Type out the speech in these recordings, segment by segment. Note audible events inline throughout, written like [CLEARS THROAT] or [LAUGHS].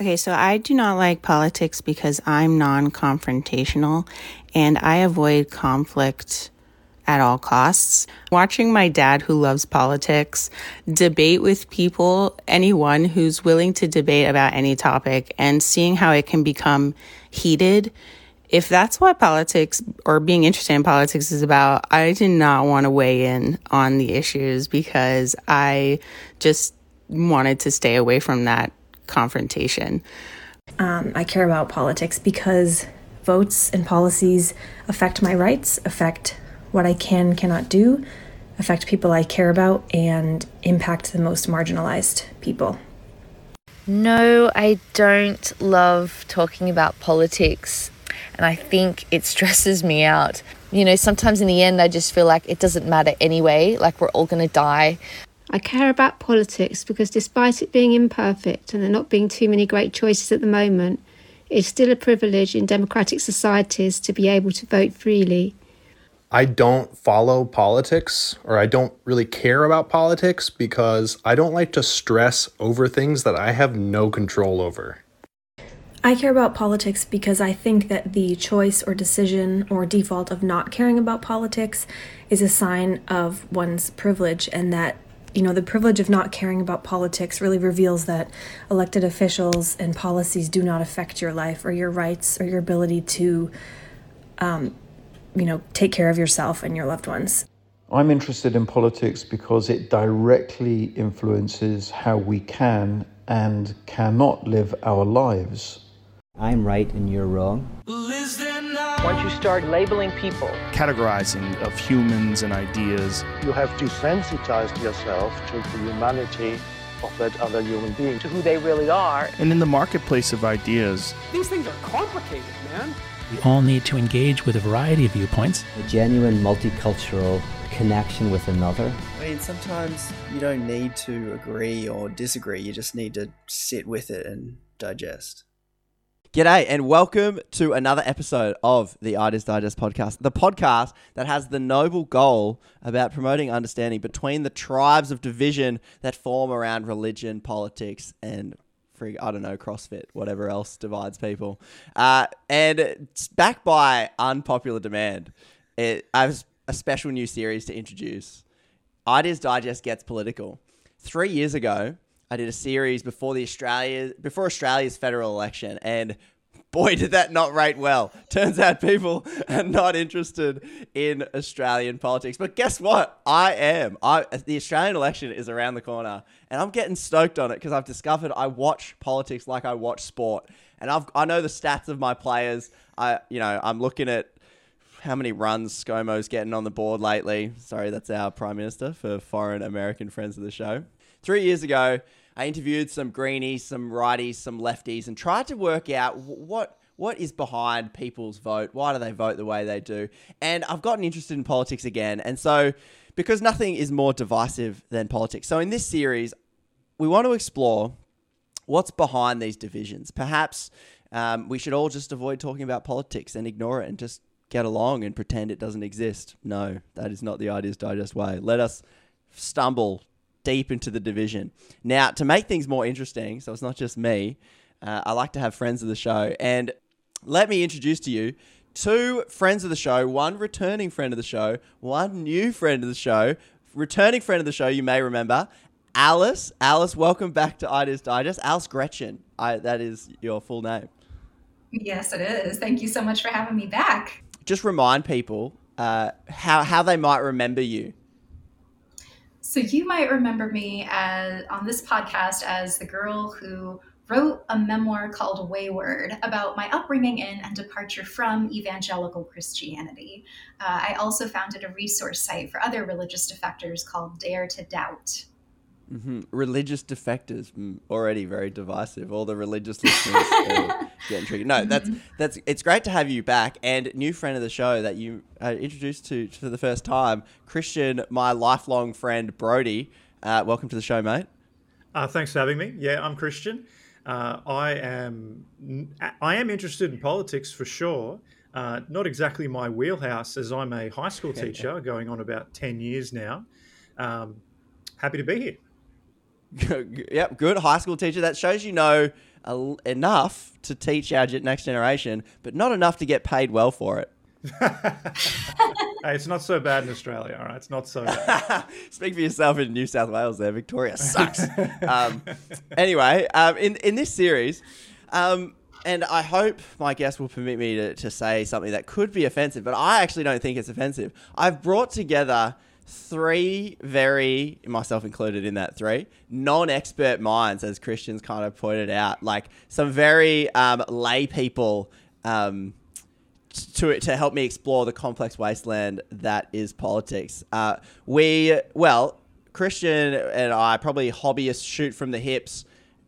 Okay, so I do not like politics because I'm non confrontational and I avoid conflict at all costs. Watching my dad, who loves politics, debate with people, anyone who's willing to debate about any topic, and seeing how it can become heated. If that's what politics or being interested in politics is about, I did not want to weigh in on the issues because I just wanted to stay away from that confrontation. Um, I care about politics because votes and policies affect my rights, affect what I can, cannot do, affect people I care about, and impact the most marginalized people. No, I don't love talking about politics, and I think it [LAUGHS] stresses me out. You know, sometimes in the end, I just feel like it doesn't matter anyway, like we're all gonna die. I care about politics because despite it being imperfect and there not being too many great choices at the moment, it's still a privilege in democratic societies to be able to vote freely. I don't follow politics or I don't really care about politics because I don't like to stress over things that I have no control over. I care about politics because I think that the choice or decision or default of not caring about politics is a sign of one's privilege and that you know, the privilege of not caring about politics really reveals that elected officials and policies do not affect your life or your rights or your ability to, um, you know, take care of yourself and your loved ones. I'm interested in politics because it directly influences how we can and cannot live our lives. I'm right and you're wrong. Once you start labeling people, categorizing of humans and ideas, you have desensitized yourself to the humanity of that other human being, to who they really are. And in the marketplace of ideas, these things are complicated, man. We all need to engage with a variety of viewpoints. A genuine multicultural connection with another. I mean, sometimes you don't need to agree or disagree, you just need to sit with it and digest. G'day, and welcome to another episode of the Ideas Digest podcast, the podcast that has the noble goal about promoting understanding between the tribes of division that form around religion, politics, and frig, I don't know, CrossFit, whatever else divides people. Uh, and it's backed by unpopular demand. It, I have a special new series to introduce. Ideas Digest gets political. Three years ago, I did a series before the Australia before Australia's federal election, and boy, did that not rate well. Turns out people [LAUGHS] are not interested in Australian politics. But guess what? I am. I the Australian election is around the corner, and I'm getting stoked on it because I've discovered I watch politics like I watch sport, and I've I know the stats of my players. I you know I'm looking at how many runs ScoMo's getting on the board lately. Sorry, that's our Prime Minister for foreign American friends of the show. Three years ago, I interviewed some greenies, some righties, some lefties, and tried to work out what what is behind people's vote. Why do they vote the way they do? And I've gotten interested in politics again, and so because nothing is more divisive than politics. So in this series, we want to explore what's behind these divisions. Perhaps um, we should all just avoid talking about politics and ignore it and just get along and pretend it doesn't exist. No, that is not the Ideas Digest way. Let us stumble deep into the division. Now, to make things more interesting, so it's not just me, uh, I like to have friends of the show. And let me introduce to you two friends of the show, one returning friend of the show, one new friend of the show. Returning friend of the show, you may remember, Alice. Alice, welcome back to Ideas Digest. Alice Greczyn, I, that is your full name. Yes, it is. Thank you so much for having me back. Just remind people uh, how, how they might remember you. So you might remember me as, on this podcast as the girl who wrote a memoir called Wayward about my upbringing in and departure from evangelical Christianity. Uh, I also founded a resource site for other religious defectors called Dare to Doubt. Mm-hmm. Religious defectors mm, already very divisive. All the religious listeners [LAUGHS] getting triggered. No, that's mm-hmm. that's. It's great to have you back, and new friend of the show that you uh, introduced to for the first time, Christian, my lifelong friend Brody. Uh, welcome to the show, mate. Uh, thanks for having me. Yeah, I'm Christian. Uh, I am I am interested in politics for sure. Uh, not exactly my wheelhouse, as I'm a high school [LAUGHS] teacher going on about ten years now. Um, happy to be here. [LAUGHS] yep, good high school teacher. That shows you know enough to teach our next generation, but not enough to get paid well for it. [LAUGHS] hey, it's not so bad in Australia, all right? It's not so bad. [LAUGHS] Speak for yourself in New South Wales there. Victoria sucks. um, anyway, um, in, in this series, um, and I hope my guest will permit me to, to say something that could be offensive, but I actually don't think it's offensive. I've brought together three very, myself included in that three, non expert minds, as Christians kind of pointed out, like some very um, lay people. Um, to to help me explore the complex wasteland that is politics. Uh, we well, Christian and I probably hobbyists shoot from the hips.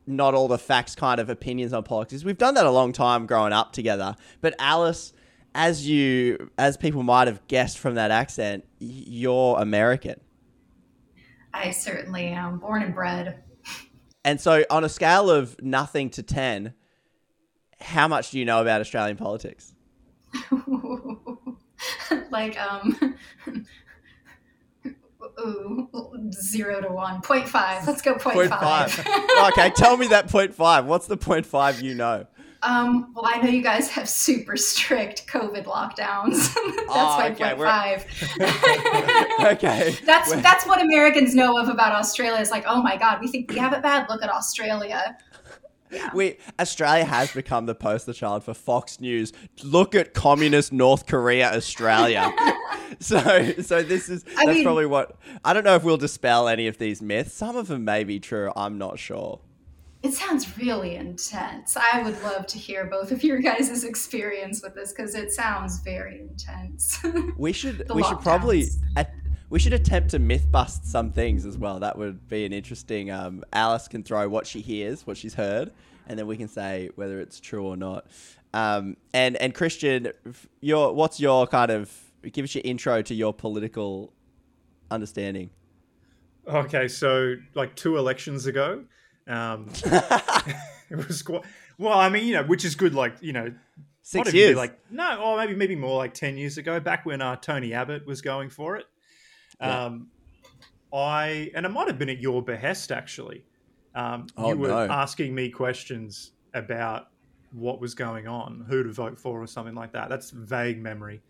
Not all the facts kind of opinions on politics. We've done that a long time growing up together. But Alice, as you as people might have guessed from that accent, you're American. I certainly am born and bred. And so on a scale of nothing to 10, how much do you know about Australian politics? [LAUGHS] like um [LAUGHS] ooh, zero to one point five. Let's go point, Point five. five. [LAUGHS] okay, tell me that point five. What's the point five you know? Um, well, I know you guys have super strict COVID lockdowns. [LAUGHS] that's Oh, my okay, point we're- five. [LAUGHS] okay. That's Well- that's what Americans know of about Australia. It's like, oh my god, we think we have it bad. Look at Australia. We Australia has become the poster child for Fox News. Look at communist North Korea, Australia. [LAUGHS] so, so this is I that's mean- probably what I don't know if we'll dispel any of these myths. Some of them may be true. I'm not sure. It sounds really intense. I would love to hear both of your [LAUGHS] guys' experience with this because it sounds very intense. [LAUGHS] We should The we should probably at, we should attempt to myth bust some things as well. That would be an interesting. Um, Alice can throw what she hears, what she's heard, and then we can say whether it's true or not. Um, and and Christian, your what's your kind of give us your intro to your political understanding. Okay, so like two elections ago, um, [LAUGHS] [LAUGHS] it was quite well. I mean, you know, which is good. Like you know, Six years. like no, or maybe maybe more like ten years ago, back when uh, Tony Abbott was going for it. Yeah. Um, I and it might have been at your behest actually. Um, Oh, you were no. asking me questions about what was going on, who to vote for, or something like that. That's vague memory.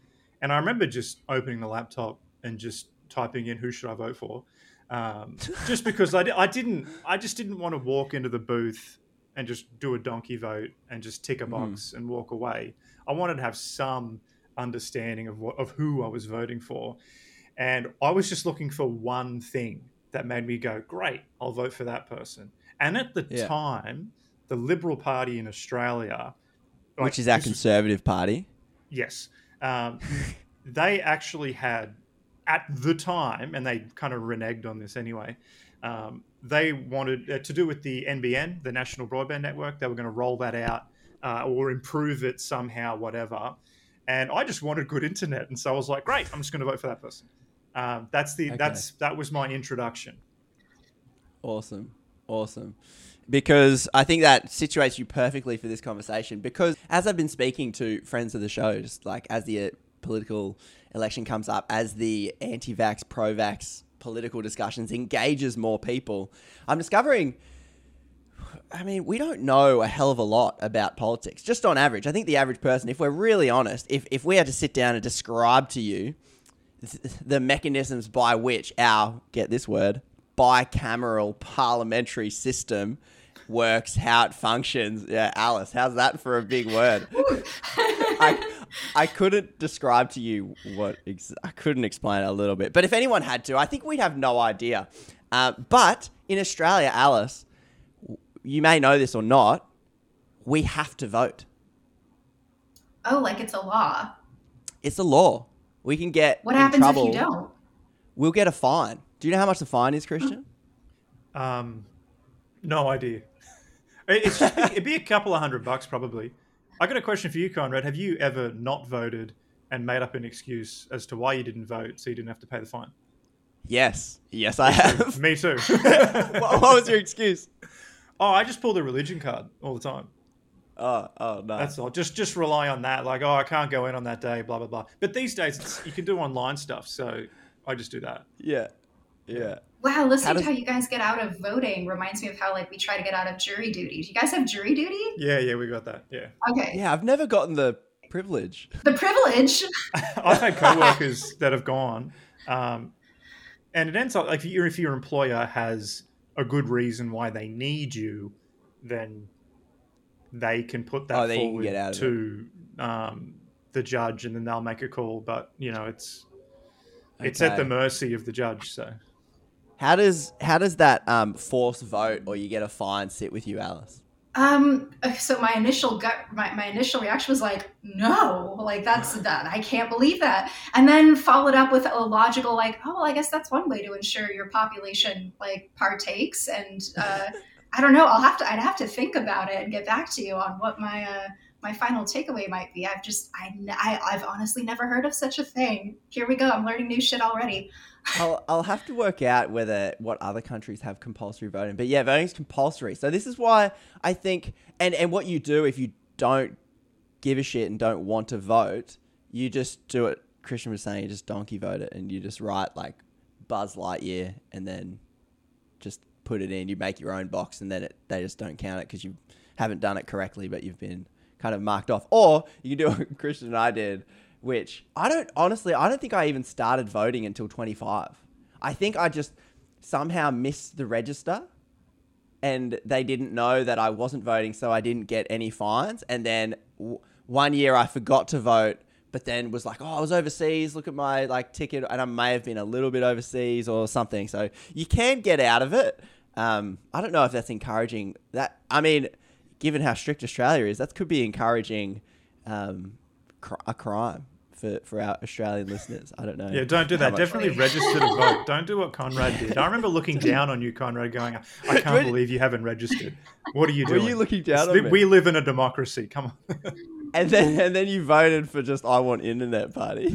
And I remember just opening the laptop and just typing in who should I vote for, um, just because I, I didn't I just didn't want to walk into the booth and just do a donkey vote and just tick a box and walk away. I wanted to have some understanding of what of who I was voting for, and I was just looking for one thing that made me go, "Great, I'll vote for that person." And at the Yeah. time, the Liberal Party in Australia, like, which is our this was- Conservative Party. Yes. Um, they actually had, at the time, and they kind of reneged on this anyway, um, they wanted uh, to do with the NBN, the National Broadband Network. They were going to roll that out uh, or improve it somehow, whatever. And I just wanted good internet. And so I was like, great, I'm just going to vote for that person. Um, that's the Okay. that's that was my introduction. Awesome. Awesome. Because I think that situates you perfectly for this conversation. Because as I've been speaking to friends of the show, just like as the uh, political election comes up, as the anti vax, pro vax political discussions engages more people, I'm discovering. I mean, we don't know a hell of a lot about politics, just on average. I think the average person, if we're really honest, if, if we had to sit down and describe to you th- the mechanisms by which our get this word bicameral parliamentary system works, how it functions. Yeah, Alice, how's that for a big word? [LAUGHS] I, I couldn't describe to you what ex- I couldn't explain it a little bit, but if anyone had to, I think we'd have no idea. Uh, but in Australia, Alice, you may know this or not, we have to vote. Oh, like it's a law. It's a law. We can get What in happens trouble. if you don't? We'll get a fine. Do you know how much the fine is, Christian? Um, no idea. It- It's just, it'd be a couple of hundred bucks probably. I got a question for you, Conrad. Have you ever not voted and made up an excuse as to why you didn't vote, so you didn't have to pay the fine? Yes. Yes, I have. Me too. [LAUGHS] what, what was your excuse? Oh, I just pull the religion card all the time. Oh, oh no. That's all. Just just rely on that. Like, oh, I can't go in on that day. Blah blah blah. But these days, it's, you can do online stuff, so I just do that. Yeah. Yeah. Wow, listening does- to how you guys get out of voting reminds me of how like we try to get out of jury duty. Do you guys have jury duty? Yeah, yeah, we got that. Yeah. Okay. Yeah, I've never gotten the privilege. The privilege. [LAUGHS] I've had coworkers that have gone, um, and it ends up like if your if your employer has a good reason why they need you, then they can put that Oh, then you can forward get out to um, the judge, and then they'll make a call. But you know, it's it's at the mercy of the judge. So How does how does that um, force vote or you get a fine sit with you, Alice? Um. So my initial gut, my, my initial reaction was like, no, like that's that. I can't believe that. And then followed up with a logical, like, oh, well, I guess that's one way to ensure your population like partakes. And uh, [LAUGHS] I don't know. I'll have to. I'd have to think about it and get back to you on what my uh, my final takeaway might be. I've just, I, I, I've honestly never heard of such a thing. Here we go. I'm learning new shit already. I'll, I'll have to work out whether what other countries have compulsory voting. But yeah, voting's compulsory. So this is why I think, and, and what you do if you don't give a shit and don't want to vote, you just do it. Christian was saying, you just donkey vote it and you just write like Buzz Lightyear and then just put it in. You make your own box and then it, they just don't count it because you haven't done it correctly, but you've been kind of marked off. Or you can do [LAUGHS] what Christian and I did, which I don't honestly, I don't think I even started voting until 25. I think I just somehow missed the register and they didn't know that I wasn't voting, so I didn't get any fines. And then w- one year I forgot to vote, but then was like, oh, I was overseas. Look at my like ticket, and I may have been a little bit overseas or something. So you can get out of it. Um, I don't know if that's encouraging. That I mean, given how strict Australia is, that could be encouraging um, cr- a crime for, for our Australian listeners. I don't know. yeah, don't do how that. much- Definitely [LAUGHS] register to vote. Don't do what Conrad did. I remember looking [LAUGHS] down on you, Conrad, going, "I can't believe you haven't registered. What are you [LAUGHS] Were doing? you looking down on we, me? we live in a democracy. Come on." And then and then you voted for just I want internet party.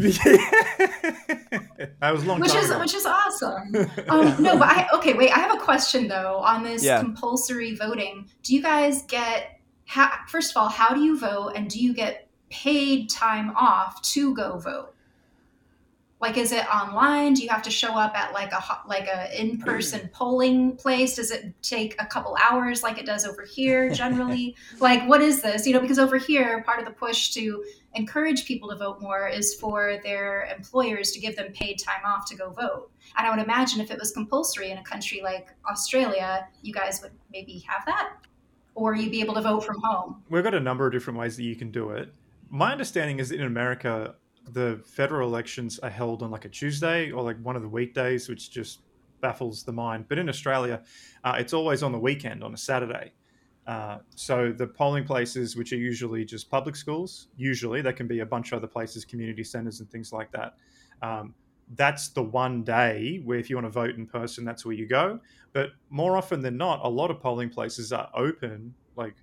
That was long which time is ago. which is awesome. Um, no, but I okay. Wait, I have a question though on this Yeah. compulsory voting. Do you guys get how, first of all, how do you vote, and do you get paid time off to go vote? Like, is it online? Do you have to show up at like a like a in person [CLEARS THROAT] polling place? Does it take a couple hours like it does over here generally? [LAUGHS] like, what is this? You know, because over here, part of the push to encourage people to vote more is for their employers to give them paid time off to go vote. And I would imagine if it was compulsory in a country like Australia, you guys would maybe have that, or you'd be able to vote from home. We've got a number of different ways that you can do it. My understanding is that in America, the federal elections are held on like a Tuesday or like one of the weekdays, which just baffles the mind. But in Australia, uh, it's always on the weekend on a Saturday. Uh, so the polling places, which are usually just public schools, usually there can be a bunch of other places, community centers and things like that. Um, that's the one day where if you want to vote in person, that's where you go. But more often than not, a lot of polling places are open like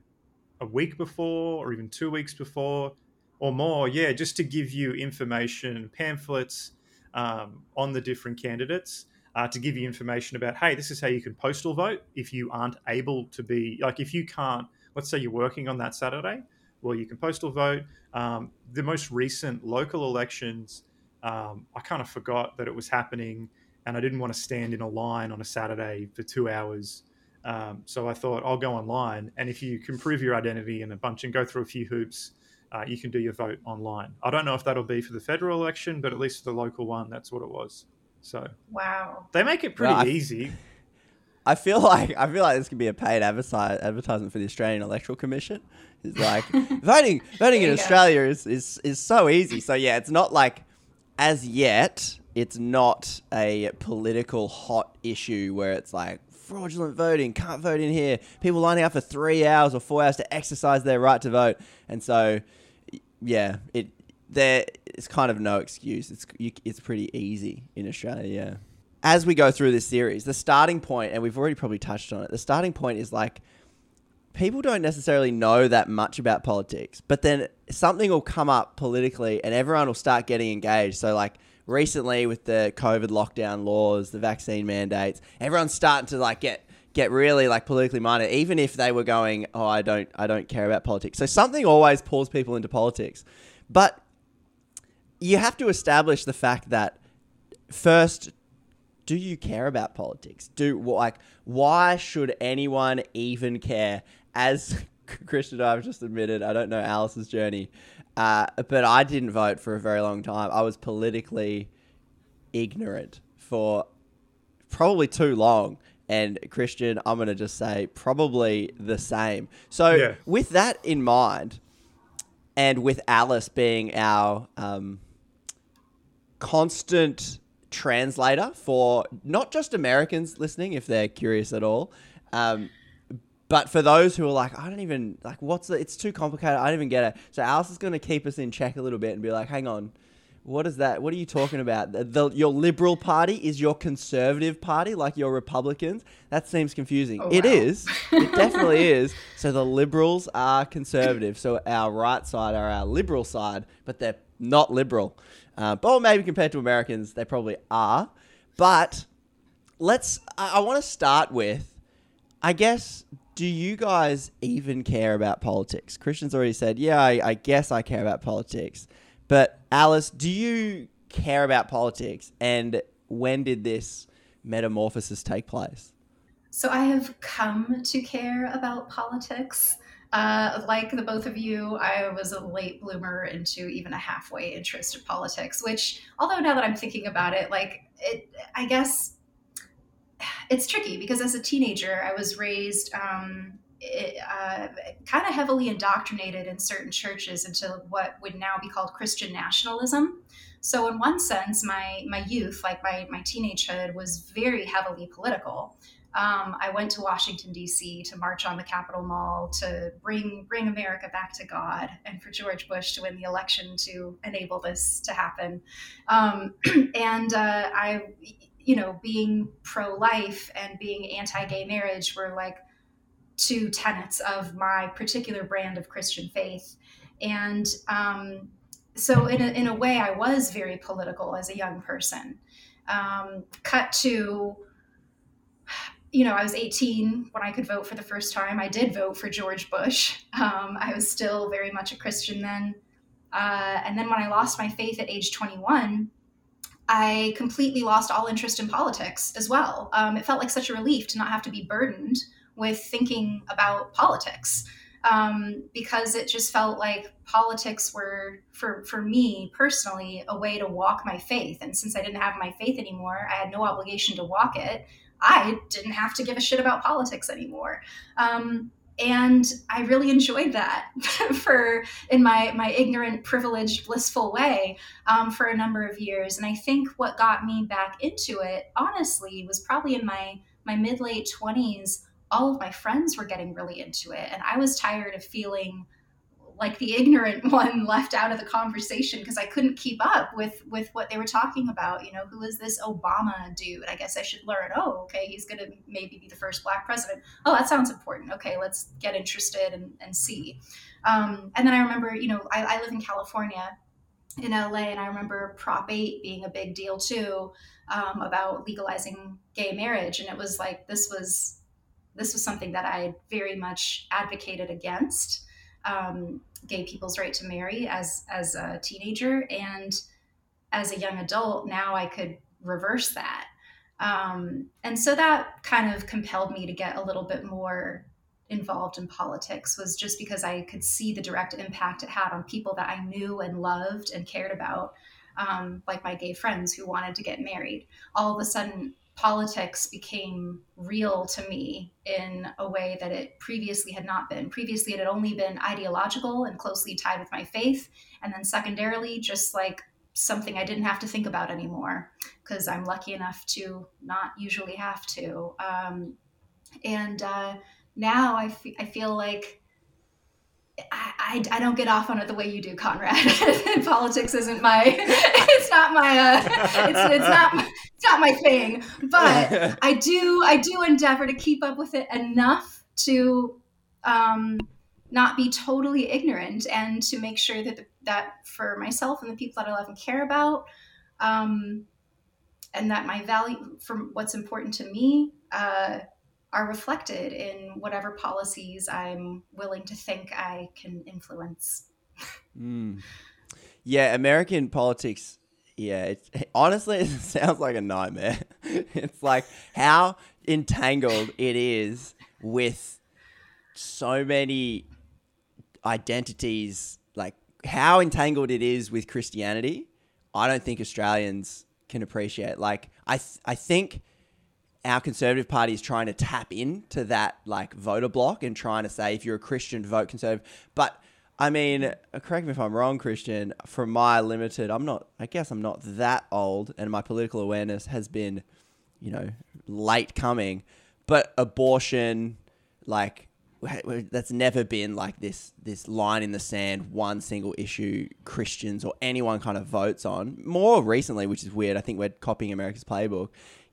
a week before or even two weeks before or more. Yeah, just to give you information, pamphlets um, on the different candidates. Uh, to give you information about, hey, this is how you can postal vote if you aren't able to be, like, if you can't, let's say you're working on that Saturday, well, you can postal vote. Um, the most recent local elections, um, I kind of forgot that it was happening and I didn't want to stand in a line on a Saturday for two hours. Um, so I thought I'll go online, and if you can prove your identity and a bunch and go through a few hoops, uh, you can do your vote online. I don't know if that'll be for the federal election, but at least for the local one, that's what it was. So Wow. they make it pretty Well, I- easy. I feel like I feel like this could be a paid advertise, advertisement for the Australian Electoral Commission. It's like [LAUGHS] voting voting in. Australia is, is is so easy. So yeah, it's not like as yet it's not a political hot issue where it's like fraudulent voting, can't vote in here. People lining up for three hours or four hours to exercise their right to vote, and so yeah, it there is kind of no excuse. It's you, it's pretty easy in Australia. Yeah. As we go through this series, the starting point, and we've already probably touched on it. The starting point is like people don't necessarily know that much about politics, but then something will come up politically, and everyone will start getting engaged. So like recently with the COVID lockdown laws, the vaccine mandates, everyone's starting to like get get really like politically minded, even if they were going, "Oh, I don't, I don't care about politics." So something always pulls people into politics, but you have to establish the fact that first do you care about politics? Do like why should anyone even care? As [LAUGHS] Christian I've just admitted, I don't know Alice's journey, uh, but I didn't vote for a very long time. I was politically ignorant for probably too long. And Christian, I'm going to just say probably the same. So, Yeah. with that in mind, and with Alice being our um, constant translator for not just Americans listening, if they're curious at all, um, but for those who are like, I don't even like what's the, it's too complicated. I don't even get it. So Alice is going to keep us in check a little bit and be like, hang on. What is that? What are you talking about? The, the- your Liberal Party is your Conservative Party, like your Republicans. That seems confusing. Oh, It wow. is. It definitely is. So the Liberals are conservative. So our right side are our Liberal side, but they're not liberal. Uh, but maybe compared to Americans, they probably are. But let's. I, I want to start with. I guess. Do you guys even care about politics? Christian's already said, yeah, I, I guess I care about politics. But Alice, do you care about politics? And when did this metamorphosis take place? So I have come to care about politics. Uh, like the both of you, I was a late bloomer into even a halfway interest in politics. Which, although now that I'm thinking about it, like it, I guess it's tricky because as a teenager, I was raised um, uh, kind of heavily indoctrinated in certain churches into what would now be called Christian nationalism. So, in one sense, my my youth, like my my teenagehood, was very heavily political. Um, I went to Washington D.C. to march on the Capitol Mall to bring bring America back to God, and for George Bush to win the election to enable this to happen. Um, [CLEARS THROAT] and uh, I, you know, being pro life and being anti gay marriage were like two tenets of my particular brand of Christian faith. And um, so, in a, in a way, I was very political as a young person. Um, cut to, you know, I was 18 when I could vote for the first time. I did vote for George Bush. Um, I was still very much a Christian then. Uh, and then when I lost my faith at age 21, I completely lost all interest in politics as well. Um, it felt like such a relief to not have to be burdened with thinking about politics um, because it just felt like politics were, for, for me personally, a way to walk my faith. And since I didn't have my faith anymore, I had no obligation to walk it. I didn't have to give a shit about politics anymore. Um, and I really enjoyed that [LAUGHS] for in my my ignorant, privileged, blissful way um, for a number of years. And I think what got me back into it, honestly, was probably in my my mid late twenties. All of my friends were getting really into it, and I was tired of feeling like the ignorant [LAUGHS] one left out of the conversation because I couldn't keep up with with what they were talking about. You know, who is this Obama dude? I guess I should learn. Oh, okay, he's going to maybe be the first black president. Oh, that sounds important. Okay, let's get interested and, and see. Um, and then I remember, you know, I, I live in California in LA, and I remember Prop 8 being a big deal too um, about legalizing gay marriage. And it was like this was this was something that I very much advocated against um, gay people's right to marry as as a teenager, and as a young adult, now I could reverse that. Um, and so that kind of compelled me to get a little bit more involved in politics was just because I could see the direct impact it had on people that I knew and loved and cared about, um, like my gay friends who wanted to get married. All of a sudden, politics became real to me in a way that it previously had not been. Previously, it had only been ideological and closely tied with my faith. And then, secondarily, just like something I didn't have to think about anymore because I'm lucky enough to not usually have to. Um, and uh, now I, f- I feel like I, I, I don't get off on it the way you do, Conrad. [LAUGHS] Politics isn't my, [LAUGHS] it's not my, uh, it's, it's not, not my thing. But [LAUGHS] I do, I do endeavor to keep up with it enough to um, not be totally ignorant and to make sure that the, that for myself and the people that I love and care about, um, and that my value from what's important to me uh, are reflected in whatever policies I'm willing to think I can influence. Mm. Yeah, American politics. Yeah, [LAUGHS] honestly, it [LAUGHS] sounds like a nightmare. [LAUGHS] it's like how entangled it is with so many identities. Like how entangled it is with Christianity. I don't think Australians can appreciate. Like I, th- I think our Conservative Party is trying to tap into that like voter block and trying to say if you're a Christian, vote Conservative. But I mean, correct me if I'm wrong, Christian. From my limited, I'm not. I guess I'm not that old, and my political awareness has been, you know, late coming. But abortion, like, that's never been like this. This line in the sand, one single issue Christians or anyone kind of votes on. More recently, which is weird. I think we're copying America's playbook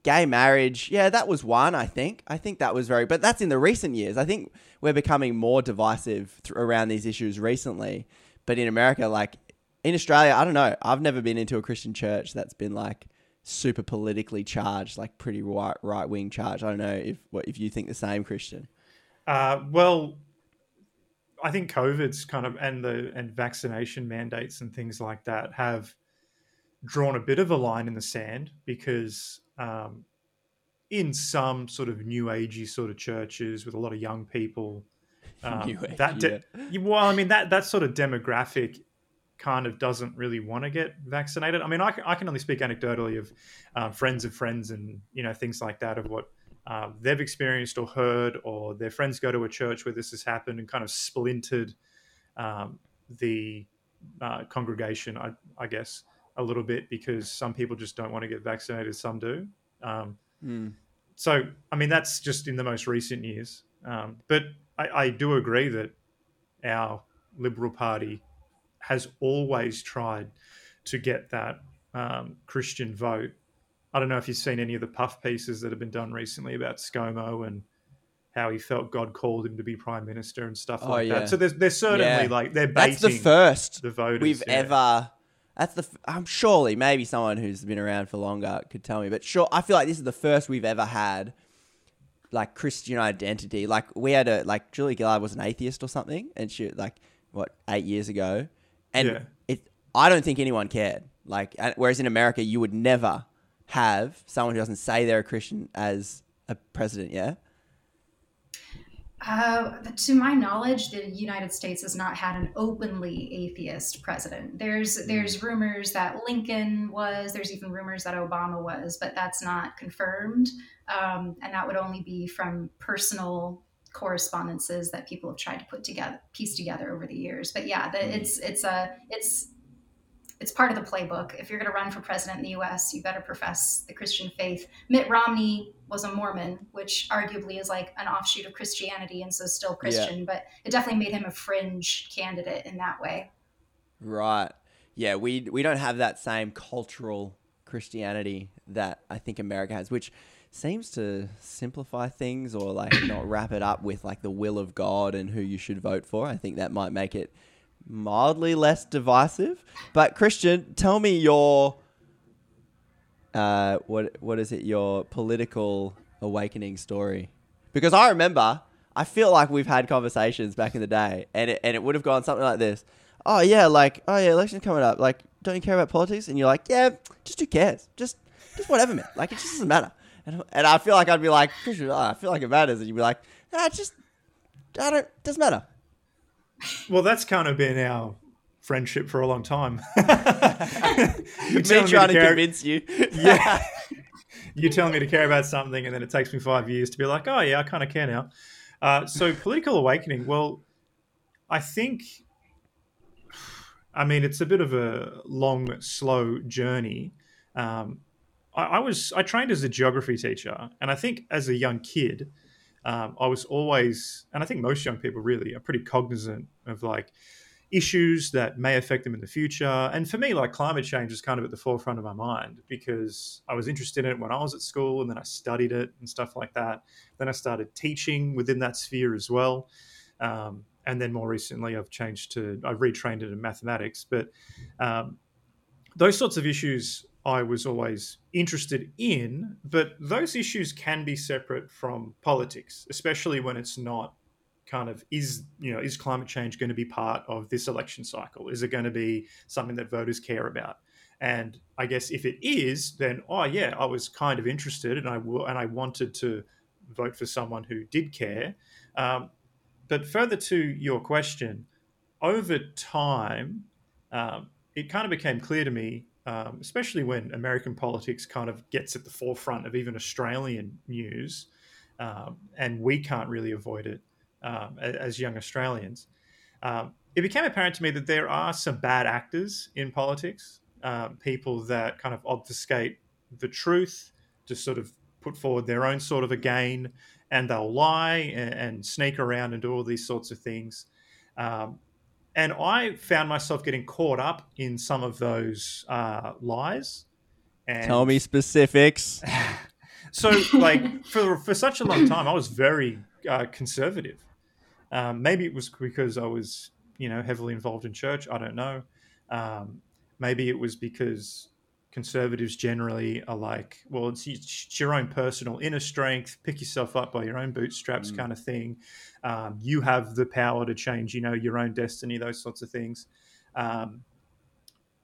gay marriage, yeah, that was one. I think. I think that was very, but that's in the recent years. I think we're becoming more divisive th- around these issues recently. But in America, like in Australia, I don't know. I've never been into a Christian church that's been like super politically charged, like pretty right right wing charged. I don't know if what if you think the same, Christian. Uh, well, I think COVID's kind of and the and vaccination mandates and things like that have drawn a bit of a line in the sand because um, in some sort of new agey sort of churches with a lot of young people. [LAUGHS] Um, that de- yeah. well, I mean that that sort of demographic kind of doesn't really want to get vaccinated. I mean, I, I can only speak anecdotally of uh, friends of friends and you know things like that of what uh, they've experienced or heard, or their friends go to a church where this has happened and kind of splintered um, the uh, congregation, I, I guess a little bit because some people just don't want to get vaccinated, some do. Um, mm. So, I mean, that's just in the most recent years. Um, but I, I, do agree that our Liberal Party has always tried to get that um, Christian vote. I don't know if you've seen any of the puff pieces that have been done recently about ScoMo and how he felt God called him to be prime minister and stuff oh, like yeah. that. So there's, there's certainly yeah. like they're baiting That's the first the voters we've yeah. ever that's the. I'm um, surely maybe someone who's been around for longer could tell me, but sure, I feel like this is the first we've ever had like Christian identity. Like we had a like Julia Gillard was an atheist or something, and she like what eight years ago, and yeah. it. I don't think anyone cared. Like whereas in America, you would never have someone who doesn't say they're a Christian as a president. Yeah. Uh, to my knowledge, the United States has not had an openly atheist president. There's hmm. there's rumors that Lincoln was. There's even rumors that Obama was, but that's not confirmed. Um, and that would only be from personal correspondences that people have tried to put together, piece together over the years. But yeah, the, hmm. it's it's a it's it's part of the playbook. If you're going to run for president in the U.S., you better profess the Christian faith. Mitt Romney was a Mormon, which arguably is like an offshoot of Christianity, and so still Christian. Yeah. But it definitely made him a fringe candidate in that way. Right. Yeah. We we don't have that same cultural Christianity that I think America has, which seems to simplify things or like not [COUGHS] wrap it up with like the will of God and who you should vote for. I think that might make it mildly less divisive. But Christian, tell me your uh, what what is it? Your political awakening story? Because I remember, I feel like we've had conversations back in the day, and it, and it would have gone something like this. Oh yeah, like oh yeah, election's coming up. Like, don't you care about politics? And you're like, yeah, just who cares? Just just whatever, man. Like it just doesn't matter. And, and I feel like I'd be like, oh, I feel like it matters, and you'd be like, ah, just I don't doesn't matter. Well, that's kind of been our friendship for a long time. [LAUGHS] [LAUGHS] me trying to, to convince you. [LAUGHS] yeah. You telling me to care about something, and then it takes me five years to be like, oh, yeah, I kind of care now. Uh, so, political awakening, well, I think, I mean, it's a bit of a long, slow journey. Um, I, I was, I trained as a geography teacher, and I think as a young kid, um, I was always, and I think most young people really are pretty cognizant of like issues that may affect them in the future. And for me, like climate change is kind of at the forefront of my mind because I was interested in it when I was at school and then I studied it and stuff like that. Then I started teaching within that sphere as well. Um, and then more recently, I've changed to, I've retrained it in mathematics. But um, those sorts of issues I was always interested in, but those issues can be separate from politics, especially when it's not kind of is you know is climate change going to be part of this election cycle? Is it going to be something that voters care about? And I guess if it is, then oh yeah, I was kind of interested, and I w- and I wanted to vote for someone who did care. Um, but further to your question, over time, um, it kind of became clear to me, um, especially when American politics kind of gets at the forefront of even Australian news, um, and we can't really avoid it um, as young Australians. Um, it became apparent to me that there are some bad actors in politics, um, people that kind of obfuscate the truth to sort of put forward their own sort of a gain, and they'll lie and, and sneak around and do all these sorts of things. Um, and I found myself getting caught up in some of those uh, lies. And Tell me specifics. [LAUGHS] so, like for for such a long time, I was very uh, conservative. Um, maybe it was because I was, you know, heavily involved in church. I don't know. Um, maybe it was because conservatives generally are like, well, it's, it's, your own personal inner strength, pick yourself up by your own bootstraps, mm. kind of thing. Um, you have the power to change, you know, your own destiny, those sorts of things. Um,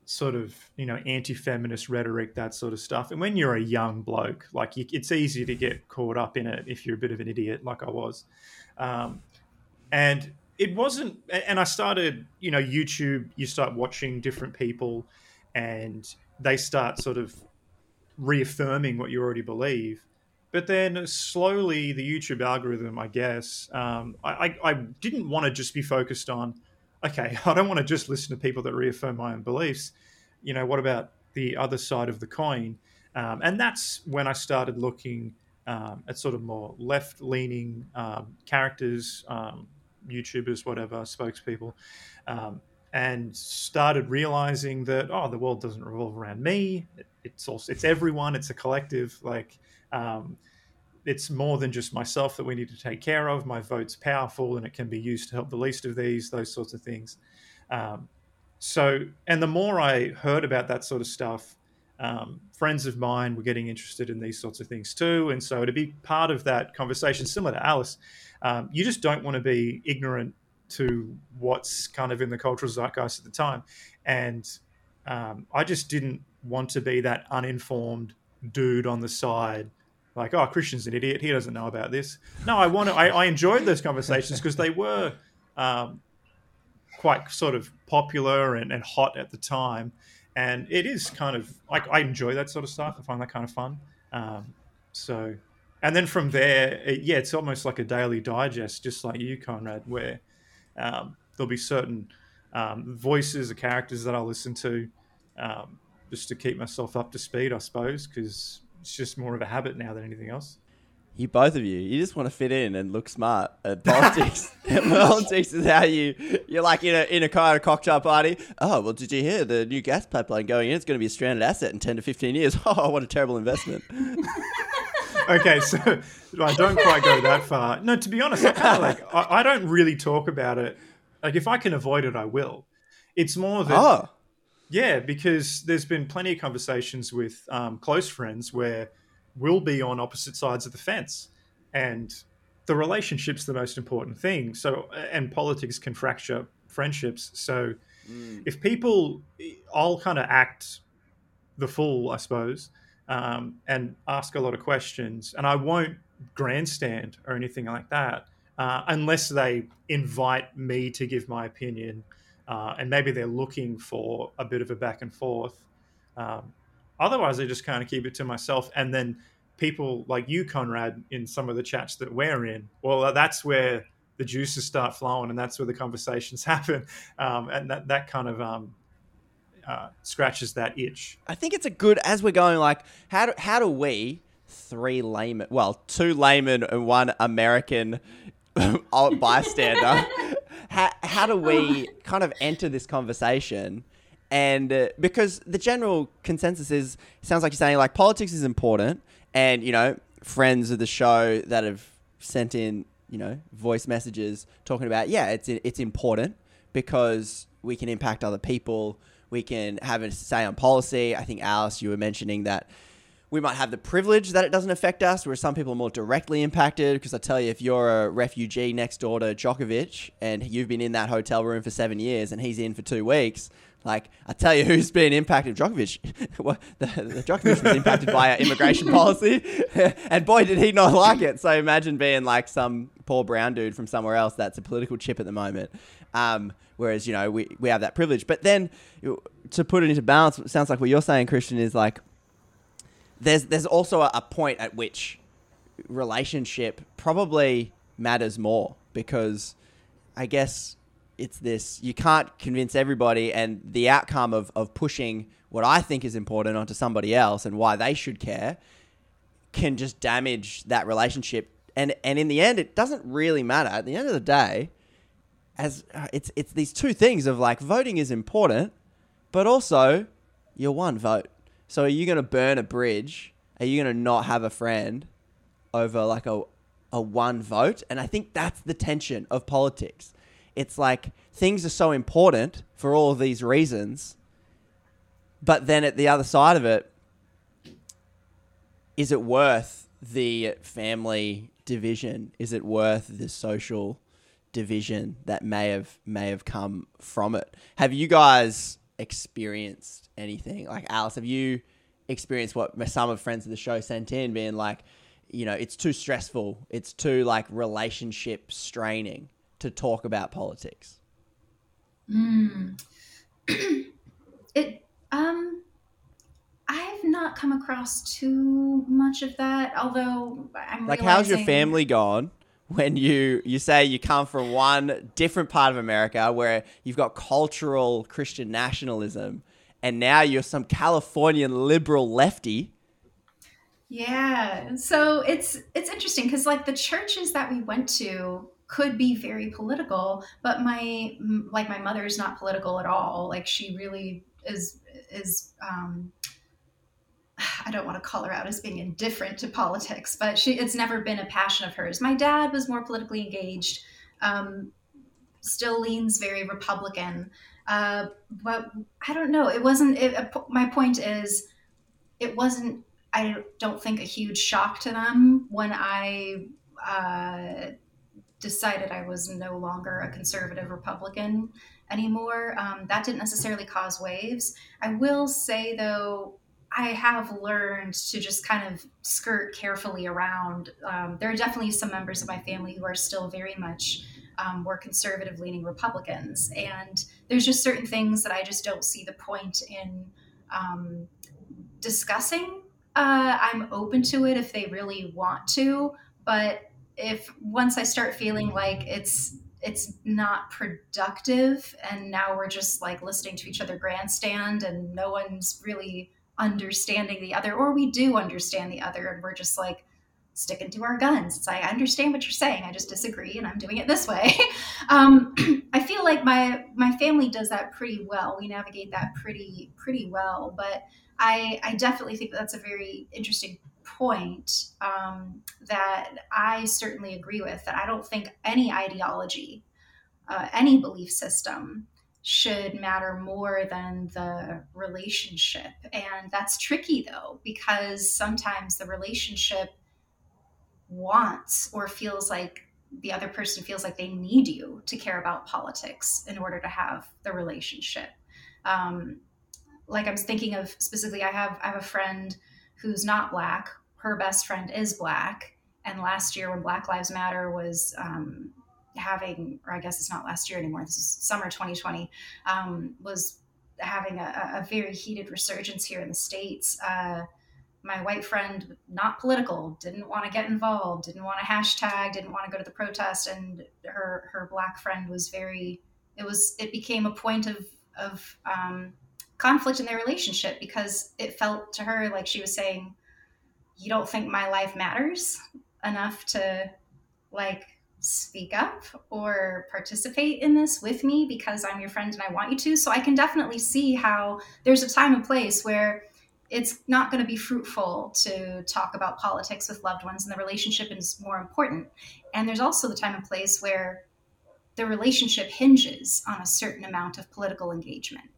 sort of, you know, anti-feminist rhetoric, that sort of stuff. And when you're a young bloke, like you, it's easy to get caught up in it if you're a bit of an idiot, like I was. Um, and it wasn't, and I started, you know, YouTube. You start watching different people, and they start sort of reaffirming what you already believe. But then slowly, the YouTube algorithm, I guess, um, I, I, didn't want to just be focused on, okay, [LAUGHS] I don't want to just listen to people that reaffirm my own beliefs. You know, what about the other side of the coin? Um, and that's when I started looking um, at sort of more left leaning um, characters, um, YouTubers, whatever, spokespeople. Um, and started realizing that oh the world doesn't revolve around me. It's also it's everyone. It's a collective like um, it's more than just myself that we need to take care of. My vote's powerful and it can be used to help the least of these those sorts of things. Um, so and the more i heard about that sort of stuff um, friends of mine were getting interested in these sorts of things too. And so to be part of that conversation similar to alice um, you just don't want to be ignorant to what's kind of in the cultural zeitgeist at the time. And um, I just didn't want to be that uninformed dude on the side, like, oh, Christian's an idiot. He doesn't know about this. No, I want to, I, I enjoyed those conversations because they were um, quite sort of popular and, and hot at the time. And it is kind of like I enjoy that sort of stuff. I find that kind of fun. Um, so, and then from there, it, yeah, it's almost like a daily digest, just like you, Conrad, where um, there'll be certain um, voices or characters that I'll listen to um, just to keep myself up to speed, I suppose, because it's just more of a habit now than anything else. You both of you, you just want to fit in and look smart at [LAUGHS] politics. politics is how you you're like in a in a kind of cocktail party. Oh well, did you hear the new gas pipeline going in? It's going to be a stranded asset in ten to fifteen years. [LAUGHS] Oh, what a terrible investment. [LAUGHS] okay, so I don't quite go that far. No, to be honest, I kind of like I, I, don't really talk about it. Like if I can avoid it, I will. It's more that oh. yeah, because there's been plenty of conversations with um, close friends where we'll be on opposite sides of the fence, and the relationship's the most important thing. So and politics can fracture friendships. So mm. if people, I'll kind of act the fool, I suppose um, and ask a lot of questions. And I won't grandstand or anything like that uh, unless they invite me to give my opinion. Uh, and maybe they're looking for a bit of a back and forth. Um, otherwise, I just kind of keep it to myself. And then people like you, Conrad, in some of the chats that we're in, well, that's where the juices start flowing and that's where the conversations [LAUGHS] happen. Um, and that, that kind of um, uh, scratches that itch. I think it's a good as we're going like how do, how do we three laymen well two laymen and one American [LAUGHS] bystander [LAUGHS] how, how do we kind of enter this conversation and uh, because the general consensus is sounds like you're saying like politics is important and you know friends of the show that have sent in you know voice messages talking about yeah it's it's important because we can impact other people we can have a say on policy. I think Alice, you were mentioning that we might have the privilege that it doesn't affect us, whereas some people are more directly impacted. Because I tell you, if you're a refugee next door to Djokovic and you've been in that hotel room for seven years and he's in for two weeks, like I tell you, who's been impacted? Djokovic. [LAUGHS] well, the, the Djokovic was impacted by our immigration [LAUGHS] policy, [LAUGHS] and boy, did he not like it. So imagine being like some poor brown dude from somewhere else that's a political chip at the moment. Um, whereas you know we, we have that privilege. But then to put it into balance, it sounds like what you're saying, Christian, is like there's there's also a, a point at which relationship probably matters more because I guess it's this you can't convince everybody and the outcome of, of pushing what I think is important onto somebody else and why they should care can just damage that relationship and and in the end it doesn't really matter at the end of the day as uh, it's it's these two things of like voting is important but also you're one vote so are you going to burn a bridge? Are you going to not have a friend over like a a one vote? And I think that's the tension of politics. It's like things are so important for all these reasons, but then at the other side of it, is it worth the family division? Is it worth the social division that may have may have come from it? Have you guys experienced anything? Like Alice, have you experienced what some of friends of the show sent in, being like, you know, it's too stressful, it's too like relationship straining to talk about politics? Mm. [CLEARS THROAT] it um I've not come across too much of that, although I'm like, realizing... how's your family gone? When you you say you come from one different part of America where you've got cultural Christian nationalism and now you're some Californian liberal lefty. Yeah. So it's it's interesting cuz like the churches that we went to could be very political, but my like my mother is not political at all. Like she really is is um [SIGHS] I don't want to call her out as being indifferent to politics, but she it's never been a passion of hers. My dad was more politically engaged, um, still leans very Republican, uh, but I don't know. It wasn't. It, uh, my point is, it wasn't. I don't think a huge shock to them when I uh, decided I was no longer a conservative Republican anymore. Um, that didn't necessarily cause waves. I will say though, I have learned to just kind of skirt carefully around. Um, there are definitely some members of my family who are still very much um, more conservative leaning Republicans. And there's just certain things that I just don't see the point in um, discussing. Uh, I'm open to it if they really want to, but if once I start feeling like it's it's not productive and now we're just like listening to each other grandstand and no one's really understanding the other, or we do understand the other, and we're just like sticking to our guns. It's like I understand what you're saying, I just disagree, and I'm doing it this way. [LAUGHS] um, [CLEARS THROAT] I feel like my my family does that pretty well. We navigate that pretty pretty well, but I I definitely think that that's a very interesting point um, that I certainly agree with. That I don't think any ideology, uh, any belief system should matter more than the relationship. And that's tricky though, because sometimes the relationship wants or feels like the other person feels like they need you to care about politics in order to have the relationship. Um, like I was thinking of specifically, I have I have a friend who's not black. Her best friend is black, and last year when Black Lives Matter was um, having, or I guess it's not last year anymore, this is summer 2020, um, was having a, a, very heated resurgence here in the States. Uh, my white friend, not political, didn't want to get involved, didn't want to hashtag, didn't want to go to the protest, and her her black friend was very. It was. It became a point of of um, conflict in their relationship because it felt to her like she was saying, "You don't think my life matters enough to like speak up or participate in this with me because I'm your friend and I want you to. So I can definitely see how there's a time and place where it's not going to be fruitful to talk about politics with loved ones and the relationship is more important. And there's also the time and place where the relationship hinges on a certain amount of political engagement.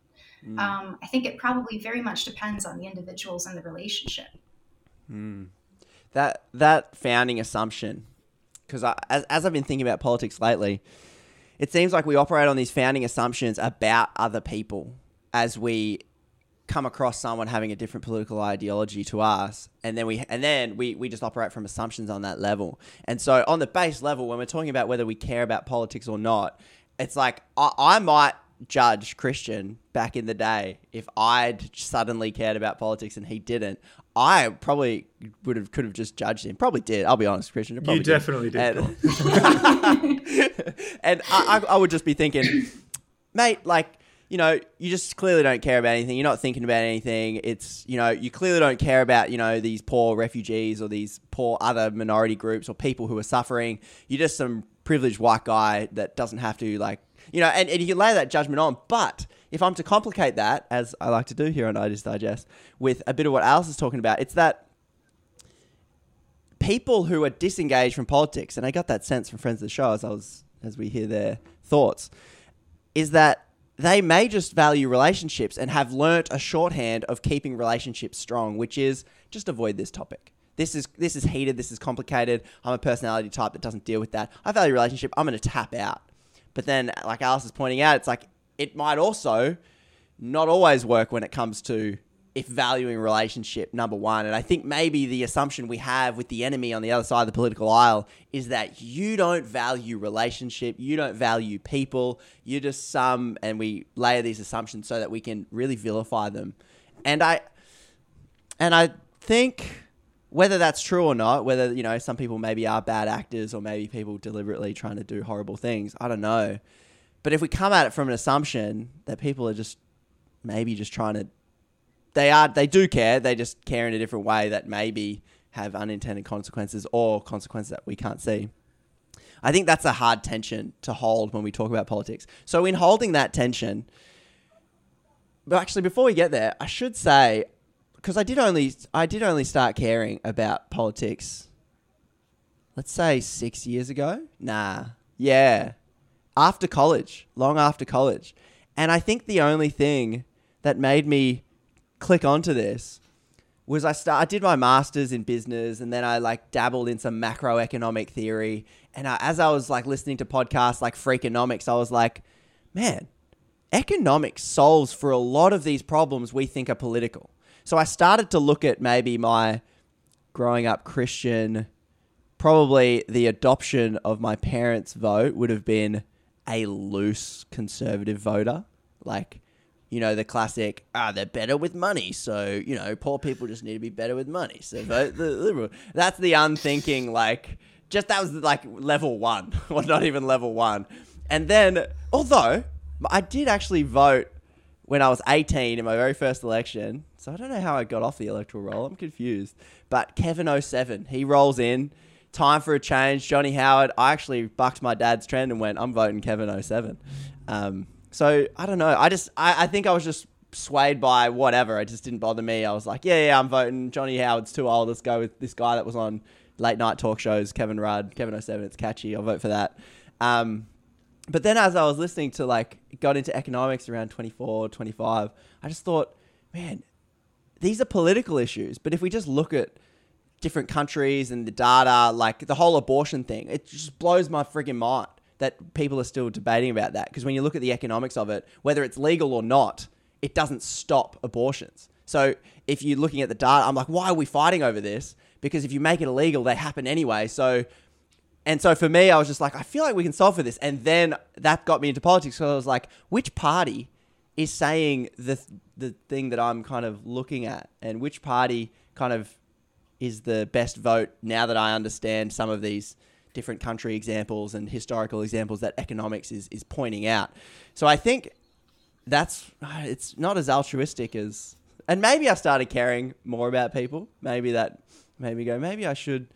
Mm. Um, I think it probably very much depends on the individuals and the relationship. Mm. That that founding assumption, because as, as I've been thinking about politics lately, it seems like we operate on these founding assumptions about other people as we come across someone having a different political ideology to us and then we and then we, we just operate from assumptions on that level. And so on the base level when we're talking about whether we care about politics or not it's like i, I might judge christian back in the day if i'd suddenly cared about politics and he didn't I probably would have could have just judged him. Probably did. I'll be honest, Christian. You definitely did. did. And, [LAUGHS] [LAUGHS] and I, I, I would just be thinking, mate, like you know, you just clearly don't care about anything. You're not thinking about anything. It's, you know, you clearly don't care about, you know, these poor refugees or these poor other minority groups or people who are suffering. You're just some privileged white guy that doesn't have to, like, you know, and, and you can lay that judgment on. But if I'm to complicate that, as I like to do here on Ideas Digest, with a bit of what Alice is talking about, it's that people who are disengaged from politics, and I got that sense from friends of the show as I was as we hear their thoughts, is that they may just value relationships and have learnt a shorthand of keeping relationships strong, which is just avoid this topic. This is this is heated. This is complicated. I'm a personality type that doesn't deal with that. I value relationship. I'm going to tap out. But then, like Alice is pointing out, it's like it might also not always work when it comes to if valuing relationship number one. And I think maybe the assumption we have with the enemy on the other side of the political aisle is that you don't value relationship, you don't value people, you're just some, and we layer these assumptions so that we can really vilify them. And I, and I think whether that's true or not, whether you know some people maybe are bad actors or maybe people deliberately trying to do horrible things, I don't know. But if we come at it from an assumption that people are just maybe just trying to they are they do care. They just care in a different way that maybe have unintended consequences or consequences that we can't see. I think that's a hard tension to hold when we talk about politics. So in holding that tension, but actually before we get there, I should say because I did only I did only start caring about politics let's say 6 years ago. Nah. Yeah. After college, long after college. And I think the only thing that made me click onto this was I start I did my masters in business and then I like dabbled in some macroeconomic theory and I, as I was like listening to podcasts like Freakonomics I was like man economics solves for a lot of these problems we think are political so I started to look at maybe my growing up Christian probably the adoption of my parents vote would have been a loose conservative voter like you know, the classic, ah, they're better with money. So, you know, poor people just need to be better with money. So vote [LAUGHS] the Liberal. That's the unthinking, like, just that was like level one, [LAUGHS] or not even level one. And then, although I did actually vote when I was 18 in my very first election. So I don't know how I got off the electoral roll. I'm confused. But Kevin 07, he rolls in. Time for a change. Johnny Howard. I actually bucked my dad's trend and went, I'm voting Kevin 07. Um, so I don't know. I just I, I think I was just swayed by whatever. It just didn't bother me. I was like, yeah, yeah, I'm voting. Johnny Howard's too old. Let's go with this guy that was on late night talk shows, Kevin Rudd, Kevin 07. It's catchy. I'll vote for that. Um, but then as I was listening to like, got into economics around 24, 25, I just thought, man, these are political issues. But if we just look at different countries and the data, like the whole abortion thing, it just blows my freaking mind that people are still debating about that. Because when you look at the economics of it, whether it's legal or not, it doesn't stop abortions. So if you're looking at the data, I'm like, why are we fighting over this? Because if you make it illegal, they happen anyway. So, and so for me, I was just like, I feel like we can solve for this. And then that got me into politics. So I was like, which party is saying the the thing that I'm kind of looking at, and which party kind of is the best vote now that I understand some of these different country examples and historical examples that economics is, is pointing out. So I think that's [SIGHS] it's not as altruistic as and maybe I started caring more about people. Maybe that made me go, maybe I should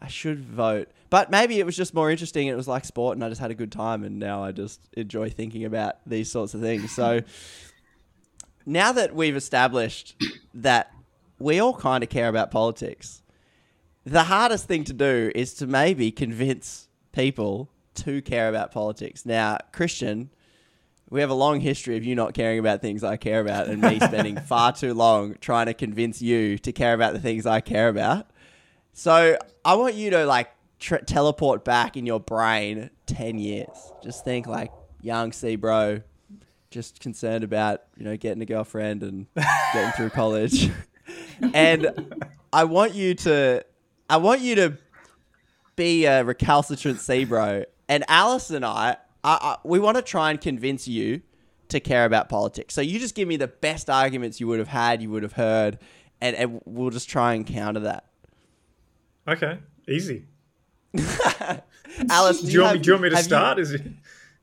I should vote. But maybe it was just more interesting. It was like sport and I just had a good time and now I just enjoy thinking about these sorts of things. So [LAUGHS] now that we've established that we all kind of care about politics, the hardest thing to do is to maybe convince people to care about politics. Now, Christian, we have a long history of you not caring about things I care about, and me [LAUGHS] spending far too long trying to convince you to care about the things I care about. So I want you to like tra- teleport back in your brain ten years. Just think like young C bro, just concerned about you know getting a girlfriend and getting through college, [LAUGHS] and I want you to, I want you to be a recalcitrant C bro, and Alice and I, I, I we want to try and convince you to care about politics. So you just give me the best arguments you would have had, you would have heard, and, and we'll just try and counter that. Okay, easy. [LAUGHS] Alice, do, do you, have, me, do you want me to start? You, Is it?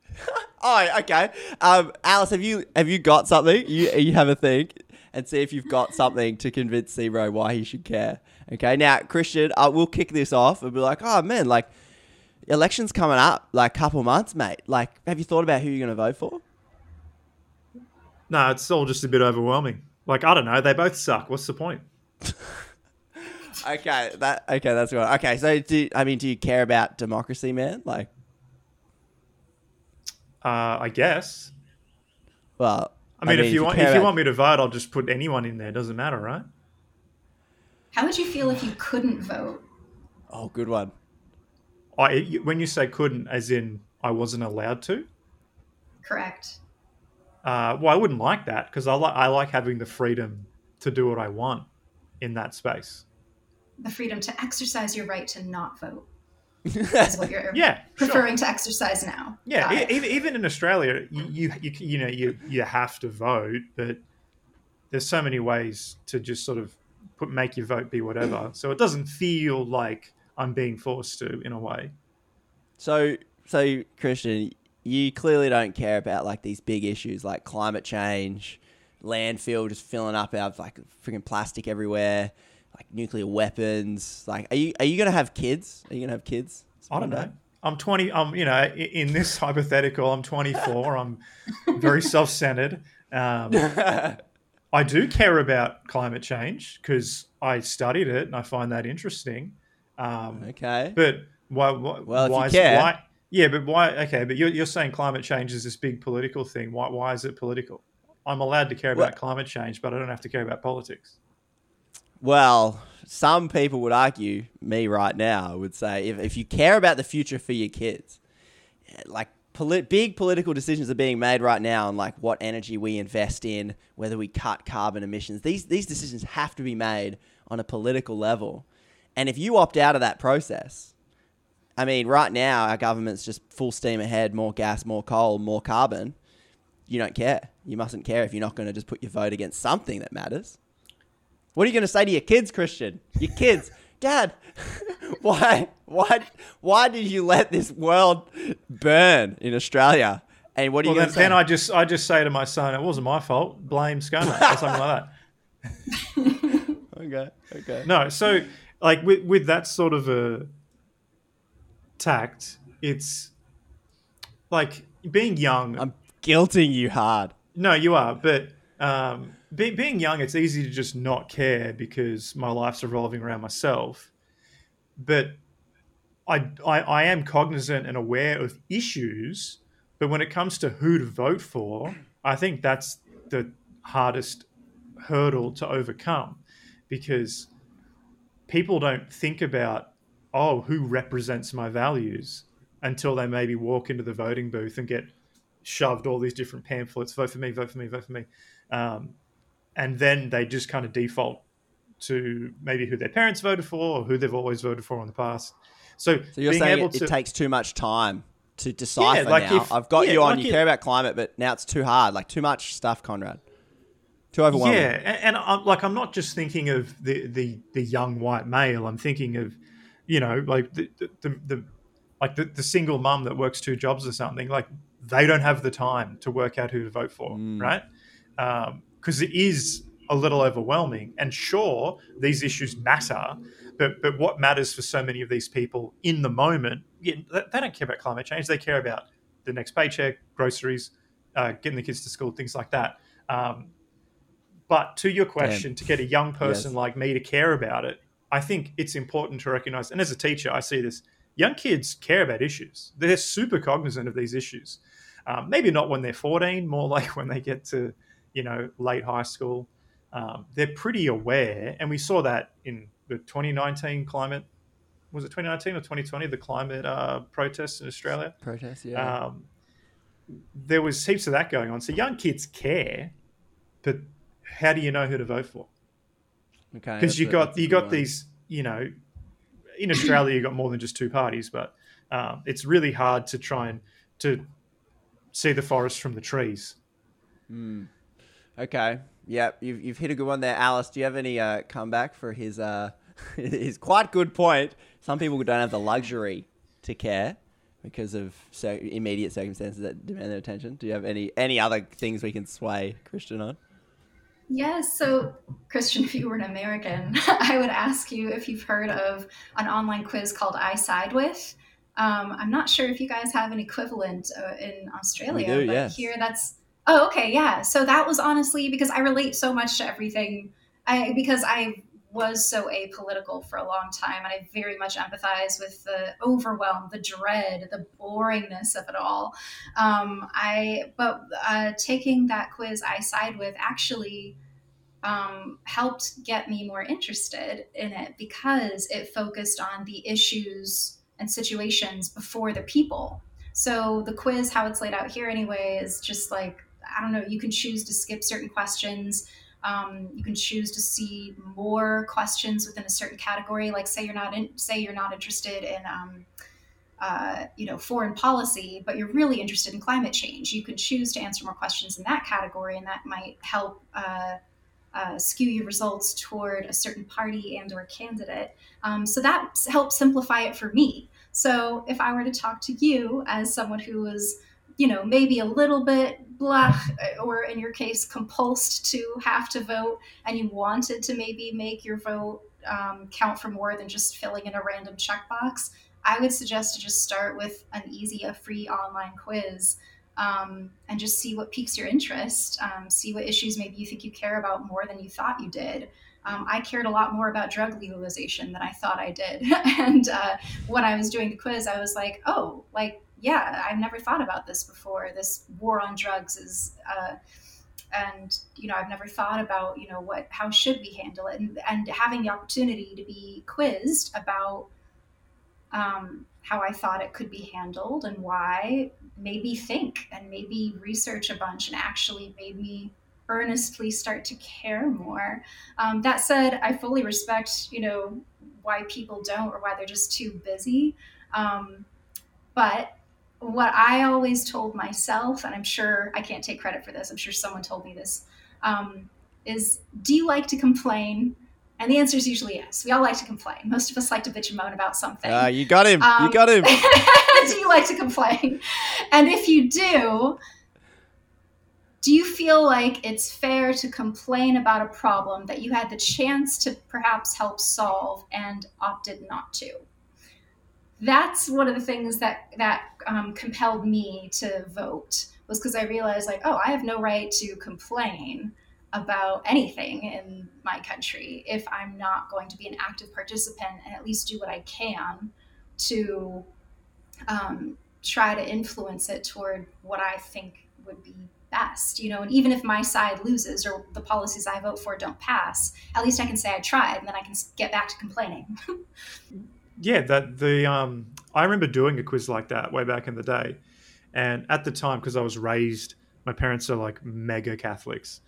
[LAUGHS] oh, okay. Um, Alice, have you have you got something? You you have a think and see if you've got something to convince Zero why he should care. Okay, now Christian, I will kick this off and be like, oh man, like elections coming up, like couple months, mate. Like, have you thought about who you're going to vote for? No, it's all just a bit overwhelming. Like I don't know, they both suck. What's the point? [LAUGHS] okay, that okay, that's good. Okay, so do I mean, do you care about democracy, man? Like, uh, I guess. Well, I mean, I mean if you if you want, if you want me to vote, I'll just put anyone in there. Doesn't matter, right? How would you feel if you couldn't vote? oh, good one. I when you say couldn't, as in I wasn't allowed to. Correct. Uh, well, I wouldn't like that because I like I like having the freedom to do what I want in that space. The freedom to exercise your right to not vote is what you're [LAUGHS] Yeah, sure. preferring to exercise now. Yeah, e- even, even in Australia, you, you you you know you you have to vote, but there's so many ways to just sort of put make your vote be whatever. So it doesn't feel like I'm being forced to in a way. So, so Christian, you clearly don't care about like these big issues like climate change, landfill just filling up out of like freaking plastic everywhere, like nuclear weapons. Like, are you are you gonna have kids? Are you gonna have kids? I don't know. I'm 20. I'm you know in this hypothetical. I'm 24. [LAUGHS] I'm very self-centered. Um, [LAUGHS] I do care about climate change because I studied it and I find that interesting. Um, Okay. But why? why Well, why care- why- yeah, but why? Okay, but you're, you're saying climate change is this big political thing. Why? Why is it political? I'm allowed to care about Well- climate change, but I don't have to care about politics. Well, some people would argue, me right now, would say if, if you care about the future for your kids, eh, like polit- big political decisions are being made right now on like what energy we invest in, whether we cut carbon emissions. These these decisions have to be made on a political level. And if you opt out of that process, I mean, right now our government's just full steam ahead, more gas, more coal, more carbon. You don't care. You mustn't care if you're not going to just put your vote against something that matters. What are you going to say to your kids, Christian? Your kids, [LAUGHS] Dad, [LAUGHS] why, why, why did you let this world burn in Australia? And what are Well, you then, going to say? then I just I just say to my son, it wasn't my fault. Blame ScoMo or something like that. [LAUGHS] okay, okay. No, so like with with that sort of a tact, it's like being young. I'm guilting you hard. No, you are, but um, be, being young, it's easy to just not care because my life's revolving around myself. But I, I, I am cognizant and aware of issues. But when it comes to who to vote for, I think that's the hardest hurdle to overcome because people don't think about, oh, who represents my values until they maybe walk into the voting booth and get shoved all these different pamphlets vote for me, vote for me, vote for me. Um, and then they just kind of default to maybe who their parents voted for or who they've always voted for in the past. So, So you're being saying able it, to it takes too much time to decipher like now. if- I've got yeah, you on. like you care about climate, but now it's too hard. Like too much stuff, Conrad. Too overwhelming. Yeah, and, and I'm like I'm not just thinking of the the the young white male. I'm thinking of, you know, like the the, the, the like the, the single mum that works two jobs or something. Like they don't have the time to work out who to vote for, mm. right? Um, Because it is a little overwhelming. And sure, these issues matter, but but what matters for so many of these people in the moment, yeah, they don't care about climate change. They care about the next paycheck, groceries, uh, getting the kids to school, things like that. Um, but to your question, to get a young person Yes. like me to care about it, I think it's important to recognize. And as a teacher, I see this: young kids care about issues. They're super cognizant of these issues. Um, maybe not when they're 14, more [LAUGHS] like when they get to, you know, late high school. Um, they're pretty aware, and we saw that in the 2019 climate. Was it 2019 or 2020? The climate uh, protests in Australia. Protests, yeah. Um, there was heaps of that going on. So young kids care, but how do you know who to vote for? Okay, because you got you got one. these you know in australia you got more than just two parties but um, it's really hard to try and to see the forest from the trees Hmm. Okay. Yep. You've, you've hit a good one there, Alice. Do you have any uh, comeback for his uh, [LAUGHS] his quite good point? Some people don't have the luxury to care because of immediate circumstances that demand their attention. Do you have any any other things we can sway Christian on? Yes. So, Christian, [LAUGHS] if you were an American, [LAUGHS] I would ask you if you've heard of an online quiz called I Side With. Um, I'm not sure if you guys have an equivalent uh, in Australia, do, but yes. here that's. Oh, okay, yeah. So that was honestly because I relate so much to everything. I because I was so apolitical for a long time, and I very much empathize with the overwhelm, the dread, the boringness of it all. Um, I but uh, taking that quiz I side with actually um, helped get me more interested in it because it focused on the issues and situations before the people. So the quiz, how it's laid out here anyway, is just like I don't know. You can choose to skip certain questions. Um, you can choose to see more questions within a certain category. Like say you're not in, say you're not interested in um, uh, you know foreign policy, but you're really interested in climate change. You can choose to answer more questions in that category, and that might help. Uh, uh, skew your results toward a certain party and or candidate um, so that helps simplify it for me so if i were to talk to you as someone who was you know maybe a little bit blah or in your case compulsed to have to vote and you wanted to maybe make your vote um, count for more than just filling in a random checkbox i would suggest to just start with an easy a free online quiz um, and just see what piques your interest, um, see what issues maybe you think you care about more than you thought you did. Um, I cared a lot more about drug legalization than I thought I did. [LAUGHS] and uh, when I was doing the quiz, I was like, oh, like, yeah, I've never thought about this before. This war on drugs is. Uh, and you know i've never thought about you know what how should we handle it and, and having the opportunity to be quizzed about um, how I thought it could be handled and why made me think and maybe research a bunch and actually made me earnestly start to care more. Um, that said, I fully respect, you know, why people don't or why they're just too busy. Um, but what I always told myself, and I'm sure I can't take credit for this, I'm sure someone told me this, um, is do you like to complain? And the answer is usually yes. We all like to complain. Most of us like to bitch and moan about something. Ah, you got him. Um, you got him. [LAUGHS] do you like to complain? And if you do, do you feel like it's fair to complain about a problem that you had the chance to perhaps help solve and opted not to? That's one of the things that that um, compelled me to vote was because I realized like, oh, I have no right to complain about anything in my country if I'm not going to be an active participant and at least do what I can to um, try to influence it toward what I think would be best. You know, and even if my side loses or the policies I vote for don't pass, at least I can say I tried, and then I can get back to complaining. [LAUGHS] yeah that the um i remember doing a quiz like that way back in the day. And at the time because i was raised my parents are like mega catholics.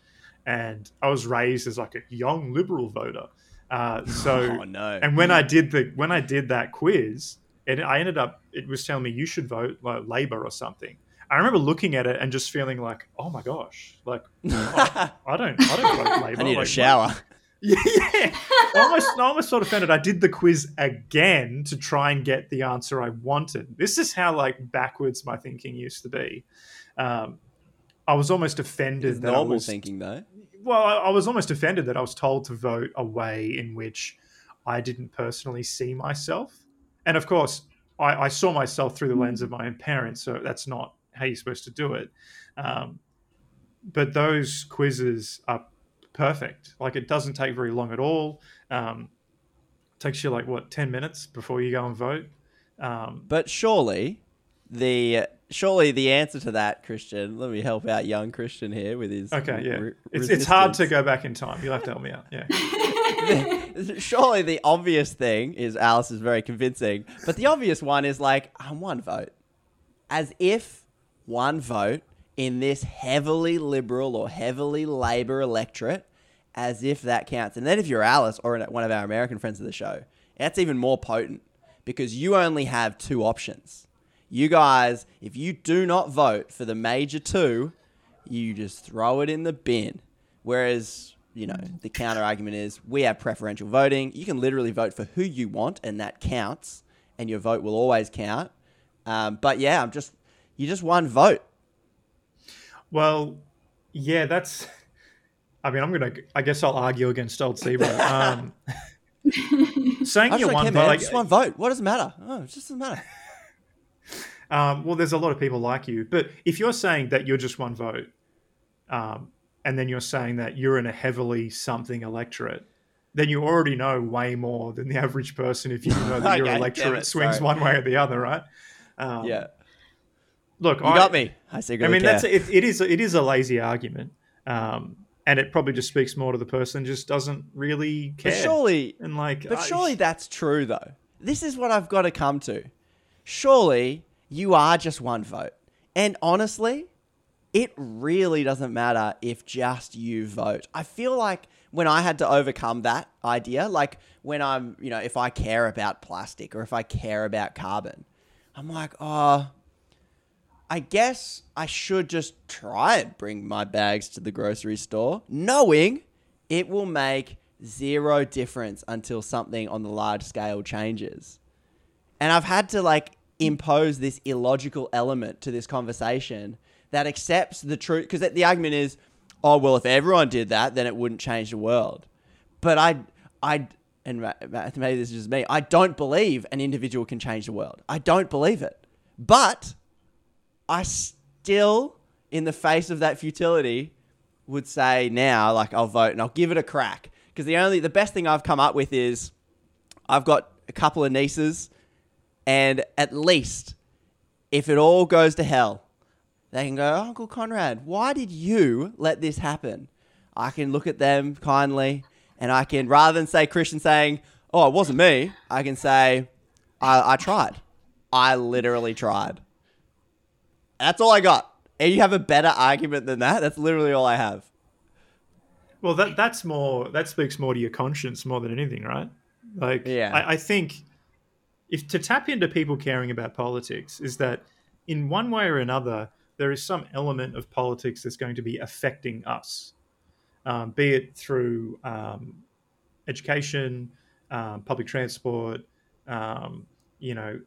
And i was raised as like a young liberal voter. Uh, so [LAUGHS] Oh, no. and when i did the when i did that quiz and i ended up it was telling me you should vote like labor or something. I remember looking at it and just feeling like oh my gosh like I, [LAUGHS] I don't i don't vote [LAUGHS] labor I need a Like, [LAUGHS] yeah, yeah. almost, I almost sort of offended. I did the quiz again to try and get the answer I wanted. This is how like backwards my thinking used to be. Um, I was almost offended It's that I normal was, thinking, though. Well, I, I was almost offended that I was told to vote a way in which I didn't personally see myself. And of course, I, I saw myself through the lens of my own parents, so that's not how you're supposed to do it. Um, but those quizzes are perfect. Like it doesn't take very long at all. Um, takes you like what ten minutes before you go and vote. Um, But surely the surely the answer to that, Christian. Let me help out young Christian here with his. Okay, yeah. re- it's, it's hard to go back in time. You'll have to help me out. Yeah. [LAUGHS] [LAUGHS] Surely the obvious thing is Alice is very convincing, but the obvious one is like um, one vote, as if one vote in this heavily liberal or heavily Labor electorate, as if that counts. And then if you're Alice or one of our American friends of the show, that's even more potent because you only have two options. You guys, if you do not vote for the major two, you just throw it in the bin. Whereas, you know, the counter argument is we have preferential voting. You can literally vote for who you want, and that counts, and your vote will always count. Um, but yeah, I'm just you just one vote. Well, yeah, that's. I mean, I'm gonna. I guess I'll argue against old Zebra. Um, [LAUGHS] saying you just don't one vote, like, just one vote. What does it matter? Oh, it just doesn't matter. Um, well, there's a lot of people like you, but if you're saying that you're just one vote, um, and then you're saying that you're in a heavily something electorate, then you already know way more than the [LAUGHS] average person if you know that [LAUGHS] your Okay, damn electorate it, swings sorry. one way or the other, right? Um, Yeah. Look, You got me. I see. I mean, that's it, it is it is a lazy argument, um, and it probably just speaks more to the person just doesn't really care. But surely, and like, but I- surely that's true though. This is what I've got to come to. Surely you are just one vote, and honestly, it really doesn't matter if just you vote. I feel like when I had to overcome that idea, like when I'm, you know, if I care about plastic or if I care about carbon, I'm like, oh, I guess I should just try and bring my bags to the grocery store, knowing it will make zero difference until something on the large scale changes. And I've had to like impose this illogical element to this conversation that accepts the truth because the argument is, oh well, if everyone did that, then it wouldn't change the world. But I, I, and ma- ma- maybe this is just me. I don't believe an individual can change the world. I don't believe it. But I still, in the face of that futility, would say now, like I'll vote and I'll give it a crack. Because the only, the best thing I've come up with is, I've got a couple of nieces, and at least, if it all goes to hell, they can go, oh, Uncle Conrad, why did you let this happen? I can look at them kindly, and I can, rather than say Christian saying, "Oh, it wasn't me," I can say, "I, I tried. I literally tried." That's all I got. And you have a better argument than that? That's literally all I have. Well, that that's more that speaks more to your conscience more than anything, right? Like, Yeah. I, I think if to tap into people caring about politics is that in one way or another there is some element of politics that's going to be affecting us, um, be it through um, education, um, public transport, um, you know,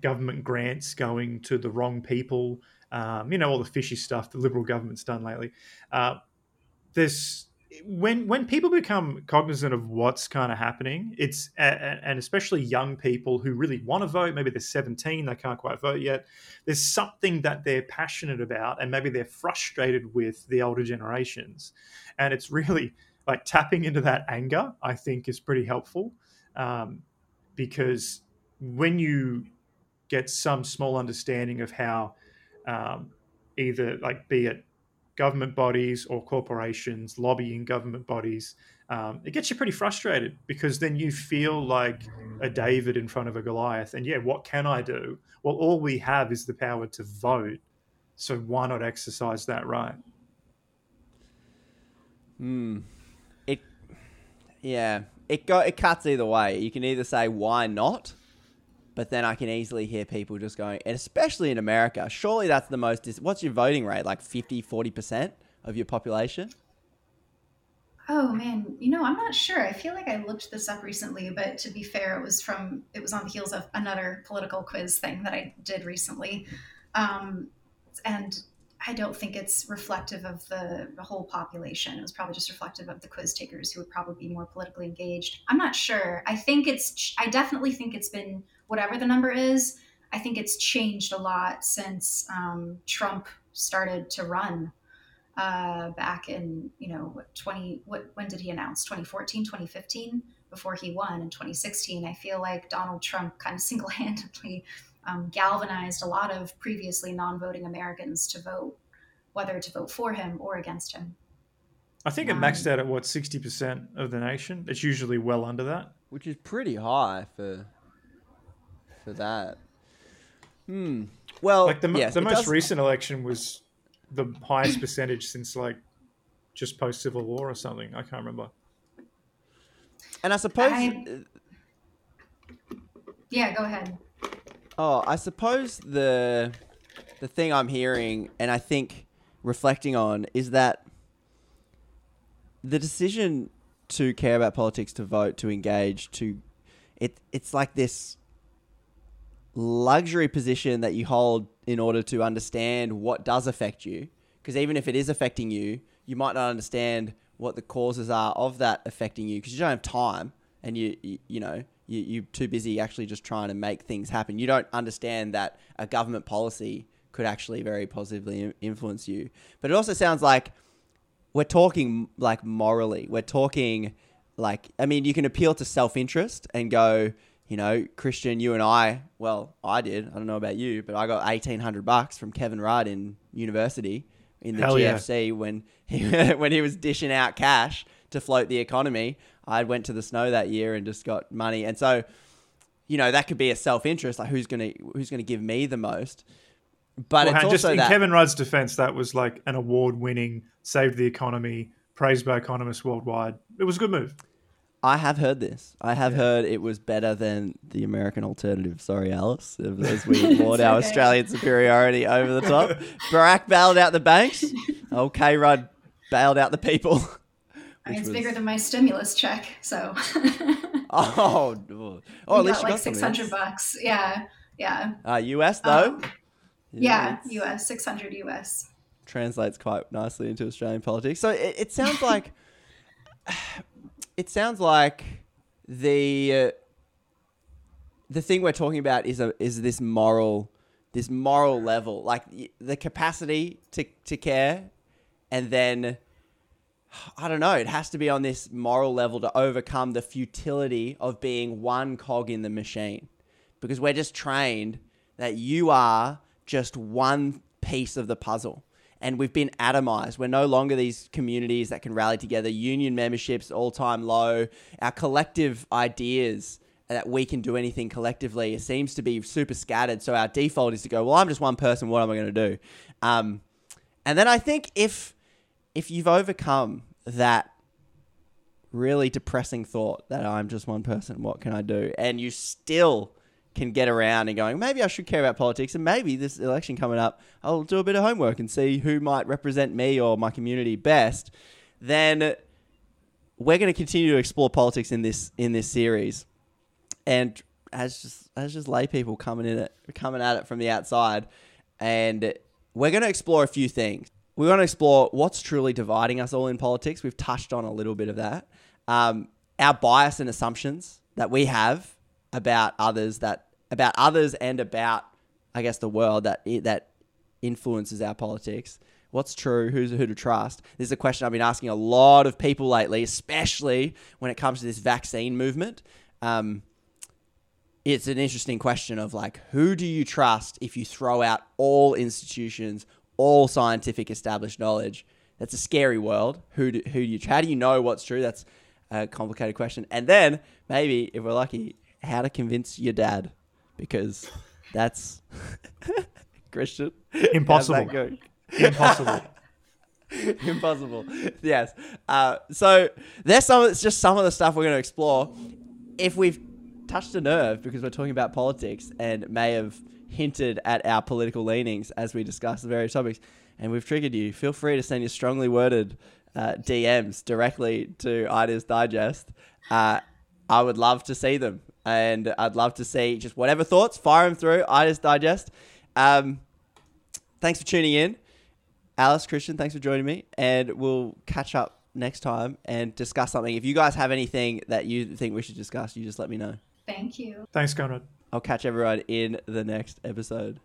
government grants going to the wrong people, um, you know, all the fishy stuff the Liberal government's done lately. Uh, there's when when people become cognizant of what's kind of happening, it's and especially young people who really want to vote. Maybe they're 17, they can't quite vote yet. There's something that they're passionate about, and maybe they're frustrated with the older generations, and it's really like tapping into that anger. I think is pretty helpful um, because when you get some small understanding of how um, either like be it government bodies or corporations lobbying government bodies um, it gets you pretty frustrated because then you feel like a david in front of a goliath and yeah what can i do well all we have is the power to vote so why not exercise that right Hmm. It, yeah, it go it cuts either way. You can either say why not, but then I can easily hear people just going, and especially in America. Surely that's the most. Dis- What's your voting rate? Like 50, 40 percent of your population? Oh man, you know, I'm not sure. I feel like I looked this up recently, but to be fair, it was from it was on the heels of another political quiz thing that I did recently. Um, and I don't think it's reflective of the, the whole population. It was probably just reflective of the quiz takers who would probably be more politically engaged. I'm not sure. I think it's I definitely think it's been whatever the number is. I think it's changed a lot since um, Trump started to run uh, back in you know what 20 what when did he announce 2014 2015 before he won in 2016 i feel like donald trump kind of [LAUGHS] single-handedly um, galvanized a lot of previously non-voting Americans to vote, whether to vote for him or against him. I think it maxed out at what sixty percent of the nation. It's usually well under that, which is pretty high for for that. Hmm. Well, like the, yes, the most does- recent election was the highest percentage since like just post Civil War or something. I can't remember. And I suppose. I- Yeah, go ahead. Oh, I suppose the the thing I'm hearing and I think reflecting on is that the decision to care about politics, to vote, to engage, to it it's like this luxury position that you hold in order to understand what does affect you. Because even if it is affecting you, you might not understand what the causes are of that affecting you because you don't have time and you, you, you know, you, you're too busy actually just trying to make things happen. You don't understand that a government policy could actually very positively influence you. But it also sounds like we're talking like morally. We're talking like, I mean, you can appeal to self interest and go, you know, Christian, you and I, well, I did. I don't know about you, but I got 1800 bucks from Kevin Rudd in university in the Hell yeah. GFC when he [LAUGHS] when he was dishing out cash to float the economy. I went to the snow that year and just got money. And so, you know, that could be a self-interest like who's going to who's going to give me the most. But Well, it's and just in that Kevin Rudd's defense, that was like an award-winning, saved the economy, praised by economists worldwide. It was a good move. I have heard this. I have heard it was better than the American alternative. Sorry, Alice, [LAUGHS] as we laud our okay. Australian superiority over the top. [LAUGHS] Barack bailed out the banks. Okay, Rudd bailed out the people. [LAUGHS] It's was- bigger than my stimulus check, so Oh, oh, oh at we least got you like got six something. bucks. Yeah, yeah, Uh, US though, Um, yeah. it's- U.S. six hundred U.S. translates quite nicely into Australian politics. So it, it sounds like it sounds like the uh, the thing we're talking about is a is this moral this moral level, like the capacity to to care, and then I don't know. It has to be on this moral level to overcome the futility of being one cog in the machine. Because we're just trained that you are just one piece of the puzzle. And we've been atomized. We're no longer these communities that can rally together. Union memberships all time low. Our collective ideas that we can do anything collectively seems to be super scattered. So our default is to go, well, I'm just one person. What am I going to do? Um, and then I think if if you've overcome that really depressing thought that I'm just one person, what can I do? And you still can get around and going, maybe I should care about politics, and maybe this election coming up, I'll do a bit of homework and see who might represent me or my community best. Then we're going to continue to explore politics in this in this series, and as just as just lay people coming in it, coming at it from the outside, and we're going to explore a few things. We want to explore what's truly dividing us all in politics. We've touched on a little bit of that. Um, our bias and assumptions that we have about others, that about others and about, I guess, the world that that influences our politics. What's true? Who's who to trust? This is a question I've been asking a lot of people lately, especially when it comes to this vaccine movement. Um, it's an interesting question of like who do you trust if you throw out all institutions all scientific established knowledge that's a scary world who do, who do you how do you know what's true that's a complicated question and then maybe if we're lucky how to convince your dad because that's [LAUGHS] christian. Impossible. Impossible. [LAUGHS] impossible. Yes. Uh, so there's some it's just some of the stuff we're going to explore. If we've touched a nerve because we're talking about politics and may have hinted at our political leanings as we discuss the various topics and we've triggered you feel free to send your strongly worded uh, dms directly to ideas digest. Uh, i would love to see them and i'd love to see just whatever thoughts fire them through ideas digest um, thanks for tuning in Alice, Christian, thanks for joining me, and we'll catch up next time and discuss something. If you guys have anything that you think we should discuss, you just let me know. Thank you. Thanks, Conrad. I'll catch everyone in the next episode.